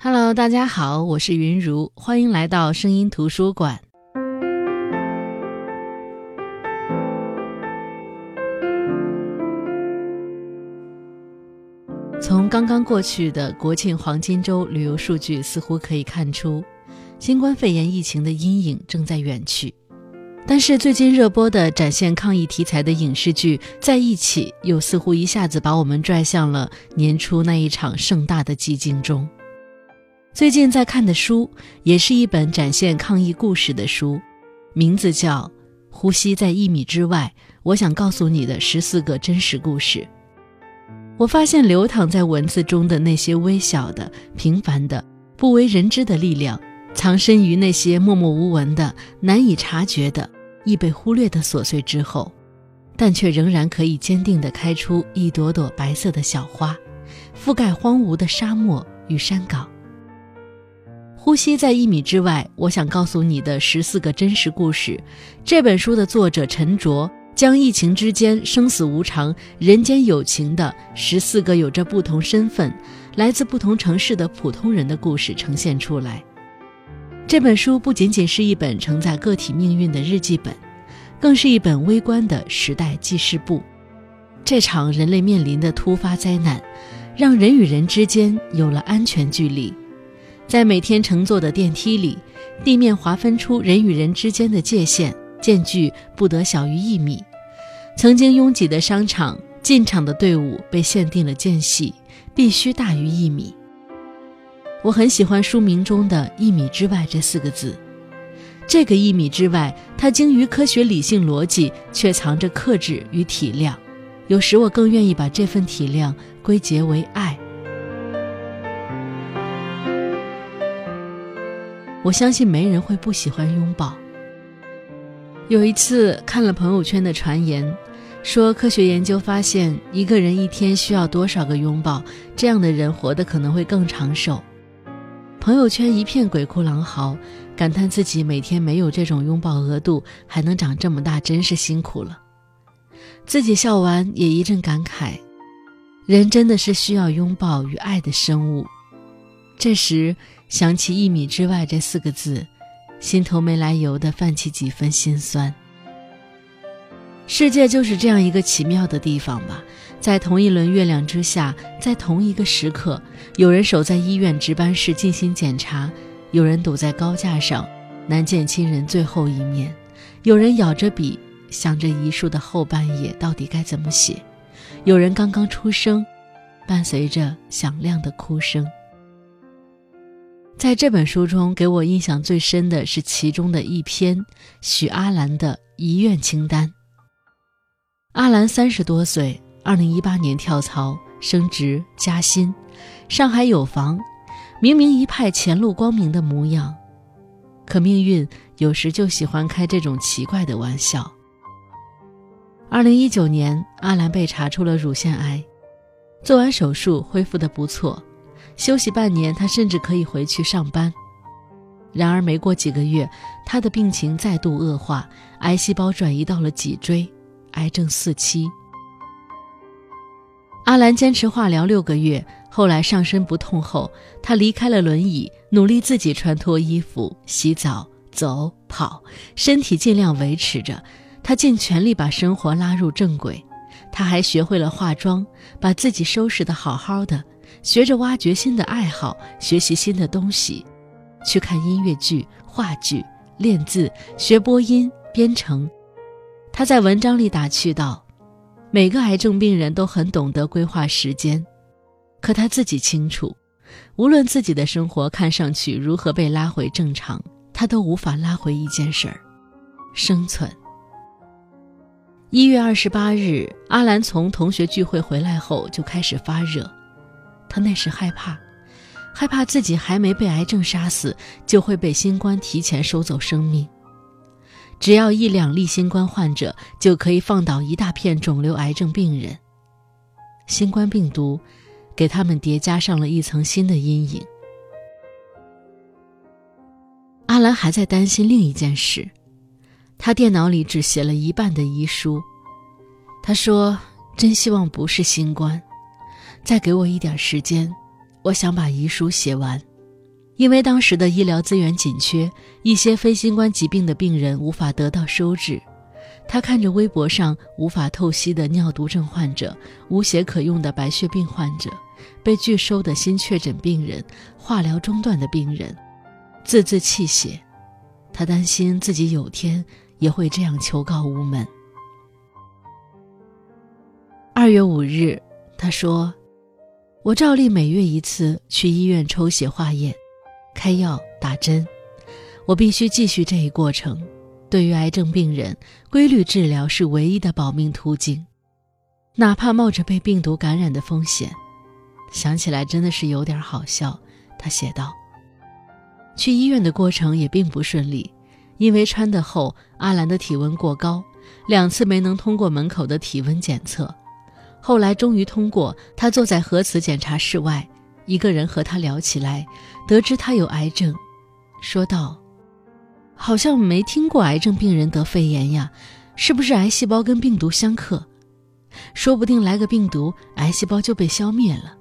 Hello，大家好，我是云如，欢迎来到声音图书馆。从刚刚过去的国庆黄金周旅游数据，似乎可以看出，新冠肺炎疫情的阴影正在远去。但是最近热播的展现抗疫题材的影视剧在一起，又似乎一下子把我们拽向了年初那一场盛大的寂静中。最近在看的书，也是一本展现抗疫故事的书，名字叫《呼吸在一米之外》，我想告诉你的十四个真实故事。我发现流淌在文字中的那些微小的、平凡的、不为人知的力量，藏身于那些默默无闻的、难以察觉的、易被忽略的琐碎之后，但却仍然可以坚定地开出一朵朵白色的小花，覆盖荒芜的沙漠与山岗。呼吸在一米之外，我想告诉你的十四个真实故事。这本书的作者陈卓。将疫情之间生死无常、人间有情的十四个有着不同身份、来自不同城市的普通人的故事呈现出来。这本书不仅仅是一本承载个体命运的日记本，更是一本微观的时代记事簿。这场人类面临的突发灾难，让人与人之间有了安全距离。在每天乘坐的电梯里，地面划分出人与人之间的界限，间距不得小于一米。曾经拥挤的商场，进场的队伍被限定了间隙，必须大于一米。我很喜欢书名中的一米之外这四个字，这个一米之外，它精于科学理性逻辑，却藏着克制与体谅。有时我更愿意把这份体谅归结为爱。我相信没人会不喜欢拥抱。有一次看了朋友圈的传言。说科学研究发现，一个人一天需要多少个拥抱，这样的人活得可能会更长寿。朋友圈一片鬼哭狼嚎，感叹自己每天没有这种拥抱额度还能长这么大，真是辛苦了。自己笑完也一阵感慨，人真的是需要拥抱与爱的生物。这时想起“一米之外”这四个字，心头没来由的泛起几分心酸。世界就是这样一个奇妙的地方吧，在同一轮月亮之下，在同一个时刻，有人守在医院值班室进行检查，有人堵在高架上难见亲人最后一面，有人咬着笔想着遗书的后半夜到底该怎么写，有人刚刚出生，伴随着响亮的哭声。在这本书中，给我印象最深的是其中的一篇许阿兰的遗愿清单。阿兰三十多岁，二零一八年跳槽升职加薪，上海有房，明明一派前路光明的模样，可命运有时就喜欢开这种奇怪的玩笑。二零一九年，阿兰被查出了乳腺癌，做完手术恢复的不错，休息半年，他甚至可以回去上班。然而没过几个月，他的病情再度恶化，癌细胞转移到了脊椎。癌症四期，阿兰坚持化疗六个月，后来上身不痛后，她离开了轮椅，努力自己穿脱衣服、洗澡、走跑，身体尽量维持着。她尽全力把生活拉入正轨，她还学会了化妆，把自己收拾得好好的，学着挖掘新的爱好，学习新的东西，去看音乐剧、话剧，练字，学播音、编程。他在文章里打趣道：“每个癌症病人都很懂得规划时间，可他自己清楚，无论自己的生活看上去如何被拉回正常，他都无法拉回一件事儿——生存。”一月二十八日，阿兰从同学聚会回来后就开始发热，他那时害怕，害怕自己还没被癌症杀死，就会被新冠提前收走生命。只要一两例新冠患者，就可以放倒一大片肿瘤癌症病人。新冠病毒给他们叠加上了一层新的阴影。阿兰还在担心另一件事，他电脑里只写了一半的遗书。他说：“真希望不是新冠，再给我一点时间，我想把遗书写完。”因为当时的医疗资源紧缺，一些非新冠疾病的病人无法得到收治。他看着微博上无法透析的尿毒症患者、无血可用的白血病患者、被拒收的新确诊病人、化疗中断的病人，字字泣血。他担心自己有天也会这样求告无门。二月五日，他说：“我照例每月一次去医院抽血化验、开药打针，我必须继续这一过程。对于癌症病人，规律治疗是唯一的保命途径，哪怕冒着被病毒感染的风险。”想起来真的是有点好笑。他写道。去医院的过程也并不顺利，因为穿得厚，阿兰的体温过高，两次没能通过门口的体温检测。后来终于通过，他坐在核磁检查室外，一个人和他聊起来，得知他有癌症，说道：“好像没听过癌症病人得肺炎呀，是不是癌细胞跟病毒相克？说不定来个病毒，癌细胞就被消灭了。”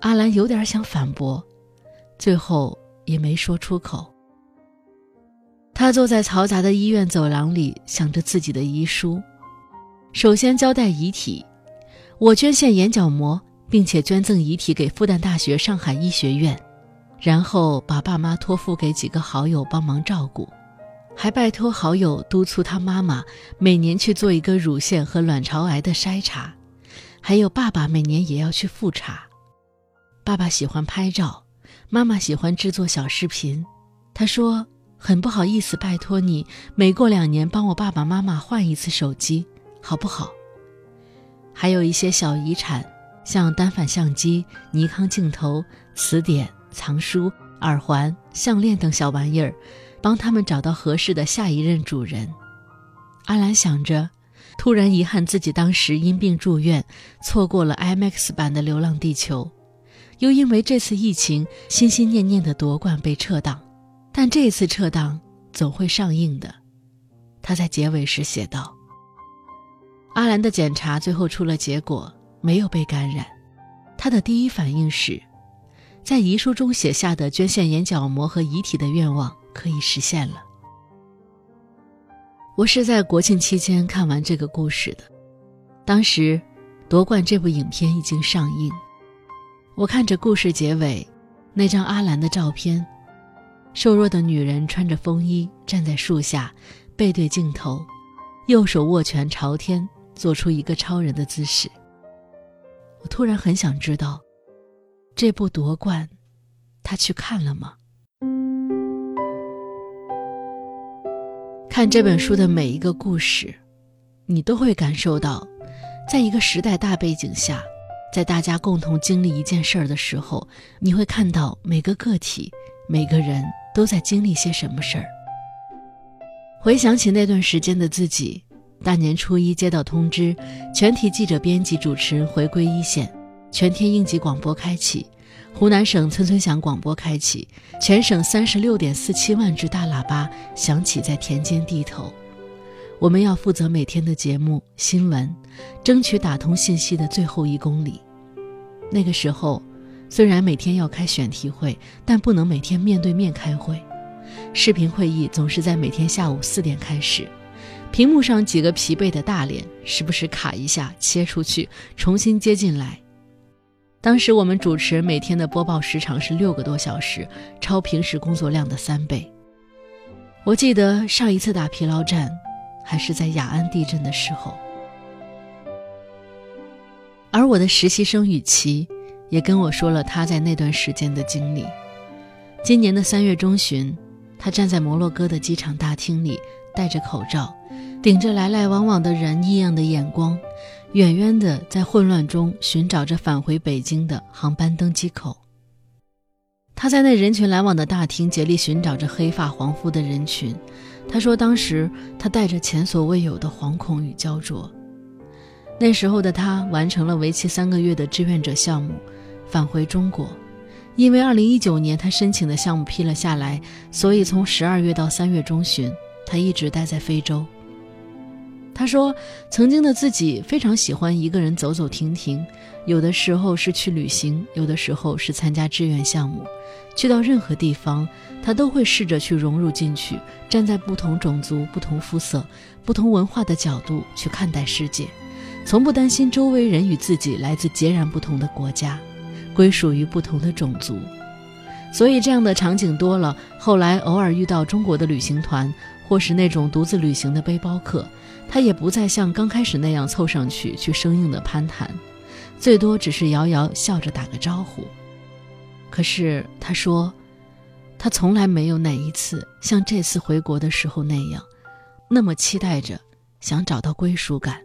阿兰有点想反驳。最后也没说出口。他坐在嘈杂的医院走廊里，想着自己的遗书。首先交代遗体，我捐献眼角膜，并且捐赠遗体给复旦大学上海医学院。然后把爸妈托付给几个好友帮忙照顾，还拜托好友督促他妈妈每年去做一个乳腺和卵巢癌的筛查，还有爸爸每年也要去复查。爸爸喜欢拍照。妈妈喜欢制作小视频，他说：“很不好意思，拜托你每过两年帮我爸爸妈妈换一次手机，好不好？”还有一些小遗产，像单反相机、尼康镜头、词典、藏书、耳环、项链等小玩意儿，帮他们找到合适的下一任主人。阿兰想着，突然遗憾自己当时因病住院，错过了 IMAX 版的《流浪地球》。又因为这次疫情，心心念念的夺冠被撤档，但这次撤档总会上映的。他在结尾时写道：“阿兰的检查最后出了结果，没有被感染。他的第一反应是，在遗书中写下的捐献眼角膜和遗体的愿望可以实现了。”我是在国庆期间看完这个故事的，当时，《夺冠》这部影片已经上映。我看着故事结尾，那张阿兰的照片，瘦弱的女人穿着风衣站在树下，背对镜头，右手握拳朝天，做出一个超人的姿势。我突然很想知道，这部夺冠，他去看了吗？看这本书的每一个故事，你都会感受到，在一个时代大背景下。在大家共同经历一件事儿的时候，你会看到每个个体、每个人都在经历些什么事儿。回想起那段时间的自己，大年初一接到通知，全体记者、编辑、主持人回归一线，全天应急广播开启，湖南省村村响广播开启，全省三十六点四七万只大喇叭响起在田间地头。我们要负责每天的节目新闻，争取打通信息的最后一公里。那个时候，虽然每天要开选题会，但不能每天面对面开会。视频会议总是在每天下午四点开始，屏幕上几个疲惫的大脸，时不时卡一下，切出去，重新接进来。当时我们主持人每天的播报时长是六个多小时，超平时工作量的三倍。我记得上一次打疲劳战。还是在雅安地震的时候，而我的实习生雨琦也跟我说了他在那段时间的经历。今年的三月中旬，他站在摩洛哥的机场大厅里，戴着口罩，顶着来来往往的人异样的眼光，远远的在混乱中寻找着返回北京的航班登机口。他在那人群来往的大厅竭力寻找着黑发黄肤的人群。他说：“当时他带着前所未有的惶恐与焦灼。那时候的他完成了为期三个月的志愿者项目，返回中国。因为2019年他申请的项目批了下来，所以从12月到3月中旬，他一直待在非洲。他说：“曾经的自己非常喜欢一个人走走停停，有的时候是去旅行，有的时候是参加志愿项目。去到任何地方，他都会试着去融入进去，站在不同种族、不同肤色、不同文化的角度去看待世界，从不担心周围人与自己来自截然不同的国家，归属于不同的种族。所以这样的场景多了，后来偶尔遇到中国的旅行团，或是那种独自旅行的背包客。”他也不再像刚开始那样凑上去去生硬的攀谈，最多只是遥遥笑着打个招呼。可是他说，他从来没有哪一次像这次回国的时候那样，那么期待着想找到归属感，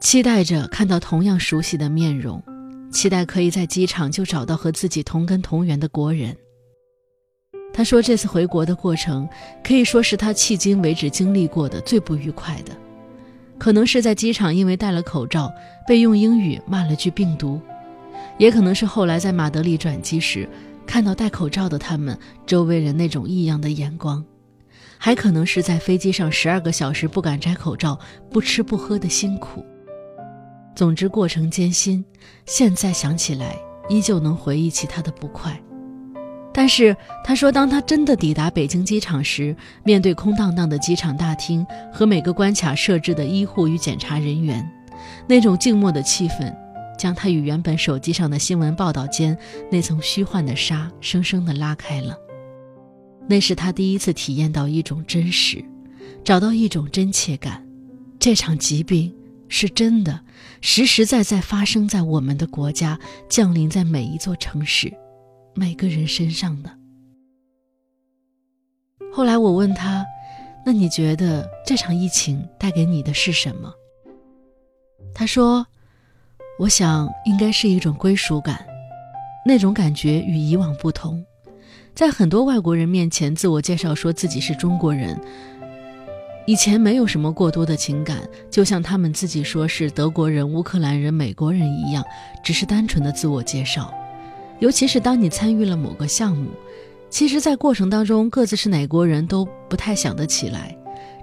期待着看到同样熟悉的面容，期待可以在机场就找到和自己同根同源的国人。他说：“这次回国的过程可以说是他迄今为止经历过的最不愉快的，可能是在机场因为戴了口罩被用英语骂了句病毒，也可能是后来在马德里转机时看到戴口罩的他们周围人那种异样的眼光，还可能是在飞机上十二个小时不敢摘口罩、不吃不喝的辛苦。总之，过程艰辛，现在想起来依旧能回忆起他的不快。”但是他说，当他真的抵达北京机场时，面对空荡荡的机场大厅和每个关卡设置的医护与检查人员，那种静默的气氛，将他与原本手机上的新闻报道间那层虚幻的纱生生的拉开了。那是他第一次体验到一种真实，找到一种真切感。这场疾病是真的，实实在在发生在我们的国家，降临在每一座城市。每个人身上的。后来我问他：“那你觉得这场疫情带给你的是什么？”他说：“我想应该是一种归属感，那种感觉与以往不同。在很多外国人面前自我介绍说自己是中国人，以前没有什么过多的情感，就像他们自己说是德国人、乌克兰人、美国人一样，只是单纯的自我介绍。”尤其是当你参与了某个项目，其实，在过程当中各自是哪国人都不太想得起来，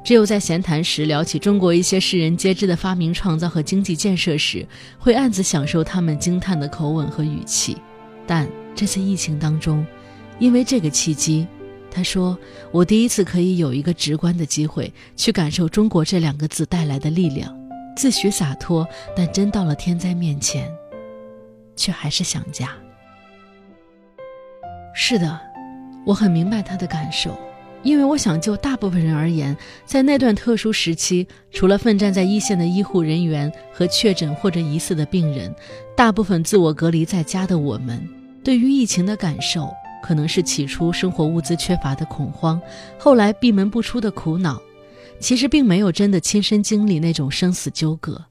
只有在闲谈时聊起中国一些世人皆知的发明创造和经济建设时，会暗自享受他们惊叹的口吻和语气。但这次疫情当中，因为这个契机，他说：“我第一次可以有一个直观的机会去感受中国这两个字带来的力量，自诩洒脱，但真到了天灾面前，却还是想家。”是的，我很明白他的感受，因为我想就大部分人而言，在那段特殊时期，除了奋战在一线的医护人员和确诊或者疑似的病人，大部分自我隔离在家的我们，对于疫情的感受，可能是起初生活物资缺乏的恐慌，后来闭门不出的苦恼，其实并没有真的亲身经历那种生死纠葛，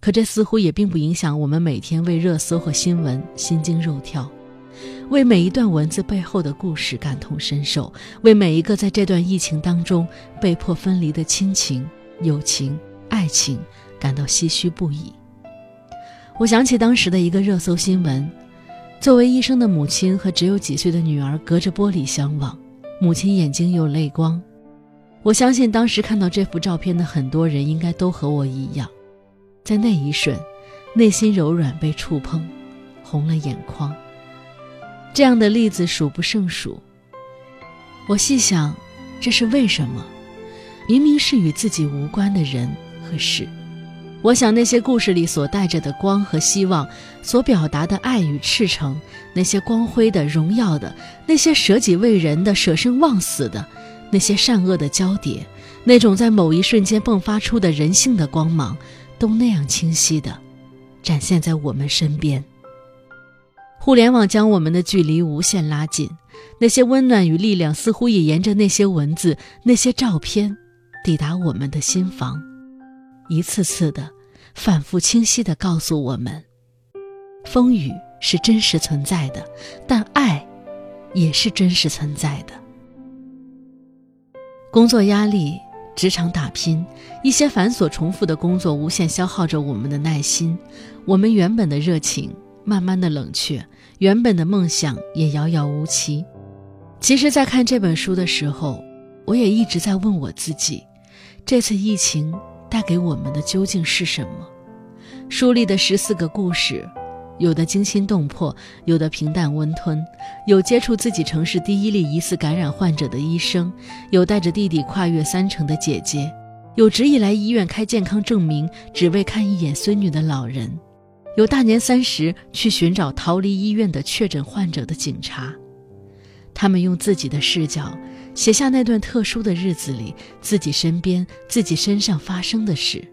可这似乎也并不影响我们每天为热搜和新闻心惊肉跳。为每一段文字背后的故事感同身受，为每一个在这段疫情当中被迫分离的亲情、友情、爱情感到唏嘘不已。我想起当时的一个热搜新闻：作为医生的母亲和只有几岁的女儿隔着玻璃相望，母亲眼睛有泪光。我相信当时看到这幅照片的很多人应该都和我一样，在那一瞬，内心柔软被触碰，红了眼眶。这样的例子数不胜数。我细想，这是为什么？明明是与自己无关的人和事。我想那些故事里所带着的光和希望，所表达的爱与赤诚，那些光辉的、荣耀的，那些舍己为人的、舍生忘死的，那些善恶的交叠，那种在某一瞬间迸发出的人性的光芒，都那样清晰的展现在我们身边。互联网将我们的距离无限拉近，那些温暖与力量似乎也沿着那些文字、那些照片，抵达我们的心房，一次次的、反复清晰的告诉我们：风雨是真实存在的，但爱也是真实存在的。工作压力、职场打拼，一些繁琐重复的工作，无限消耗着我们的耐心，我们原本的热情慢慢的冷却。原本的梦想也遥遥无期。其实，在看这本书的时候，我也一直在问我自己：这次疫情带给我们的究竟是什么？书里的十四个故事，有的惊心动魄，有的平淡温吞，有接触自己城市第一例疑似感染患者的医生，有带着弟弟跨越三城的姐姐，有执意来医院开健康证明只为看一眼孙女的老人，有大年三十去寻找逃离医院的确诊患者的警察。他们用自己的视角写下那段特殊的日子里自己身边、自己身上发生的事，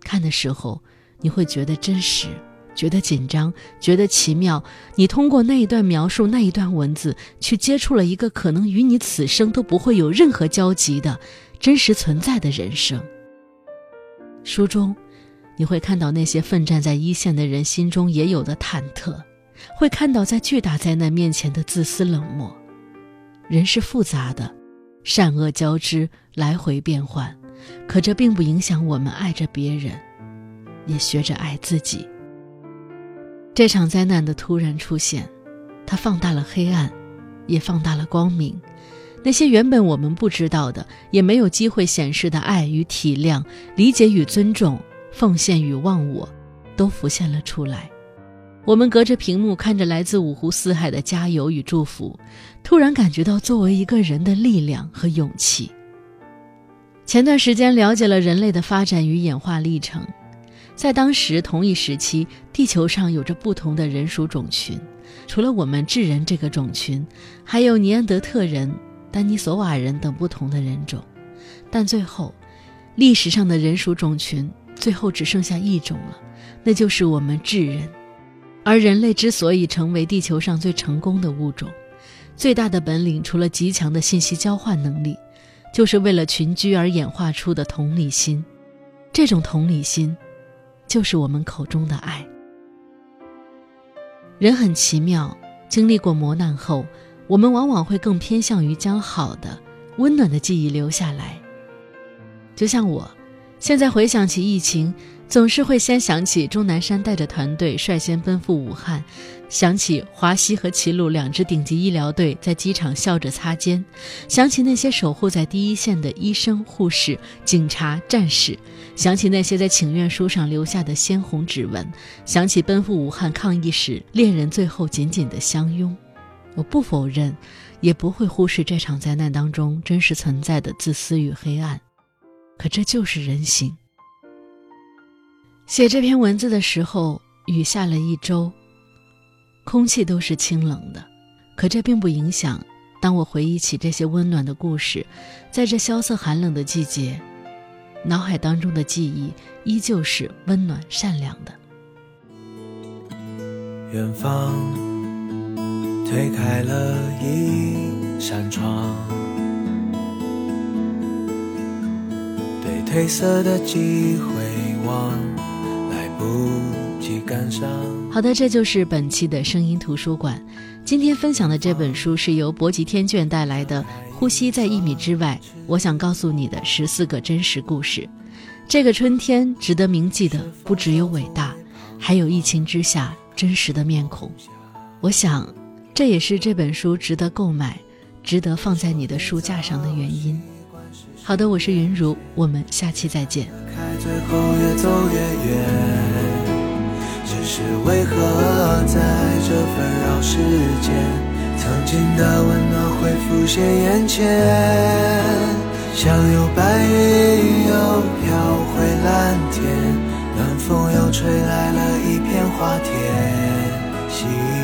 看的时候。你会觉得真实，觉得紧张，觉得奇妙。你通过那一段描述，那一段文字，去接触了一个可能与你此生都不会有任何交集的真实存在的人生。书中，你会看到那些奋战在一线的人心中也有的忐忑，会看到在巨大灾难面前的自私冷漠。人是复杂的，善恶交织，来回变换，可这并不影响我们爱着别人。也学着爱自己。这场灾难的突然出现，它放大了黑暗，也放大了光明。那些原本我们不知道的，也没有机会显示的爱与体谅、理解与尊重、奉献与忘我，都浮现了出来。我们隔着屏幕看着来自五湖四海的加油与祝福，突然感觉到作为一个人的力量和勇气。前段时间了解了人类的发展与演化历程。在当时同一时期，地球上有着不同的人属种群，除了我们智人这个种群，还有尼安德特人、丹尼索瓦人等不同的人种。但最后，历史上的人属种群最后只剩下一种了，那就是我们智人。而人类之所以成为地球上最成功的物种，最大的本领除了极强的信息交换能力，就是为了群居而演化出的同理心。这种同理心。就是我们口中的爱。人很奇妙，经历过磨难后，我们往往会更偏向于将好的、温暖的记忆留下来。就像我，现在回想起疫情。总是会先想起钟南山带着团队率先奔赴武汉，想起华西和齐鲁两支顶级医疗队在机场笑着擦肩，想起那些守护在第一线的医生、护士、警察、战士，想起那些在请愿书上留下的鲜红指纹，想起奔赴武汉抗疫时恋人最后紧紧的相拥。我不否认，也不会忽视这场灾难当中真实存在的自私与黑暗，可这就是人性。写这篇文字的时候，雨下了一周，空气都是清冷的。可这并不影响，当我回忆起这些温暖的故事，在这萧瑟寒冷的季节，脑海当中的记忆依旧是温暖善良的。远方推开了一扇窗，黑色的机会望。好的，这就是本期的声音图书馆。今天分享的这本书是由博吉天卷带来的《呼吸在一米之外》，我想告诉你的十四个真实故事。这个春天值得铭记的不只有伟大，还有疫情之下真实的面孔。我想，这也是这本书值得购买、值得放在你的书架上的原因。好的，我是云如，我们下期再见。开最后越走越远只是为何在这纷扰世间，曾经的温暖会浮现眼前？像有白云又飘回蓝天，暖风又吹来了一片花田。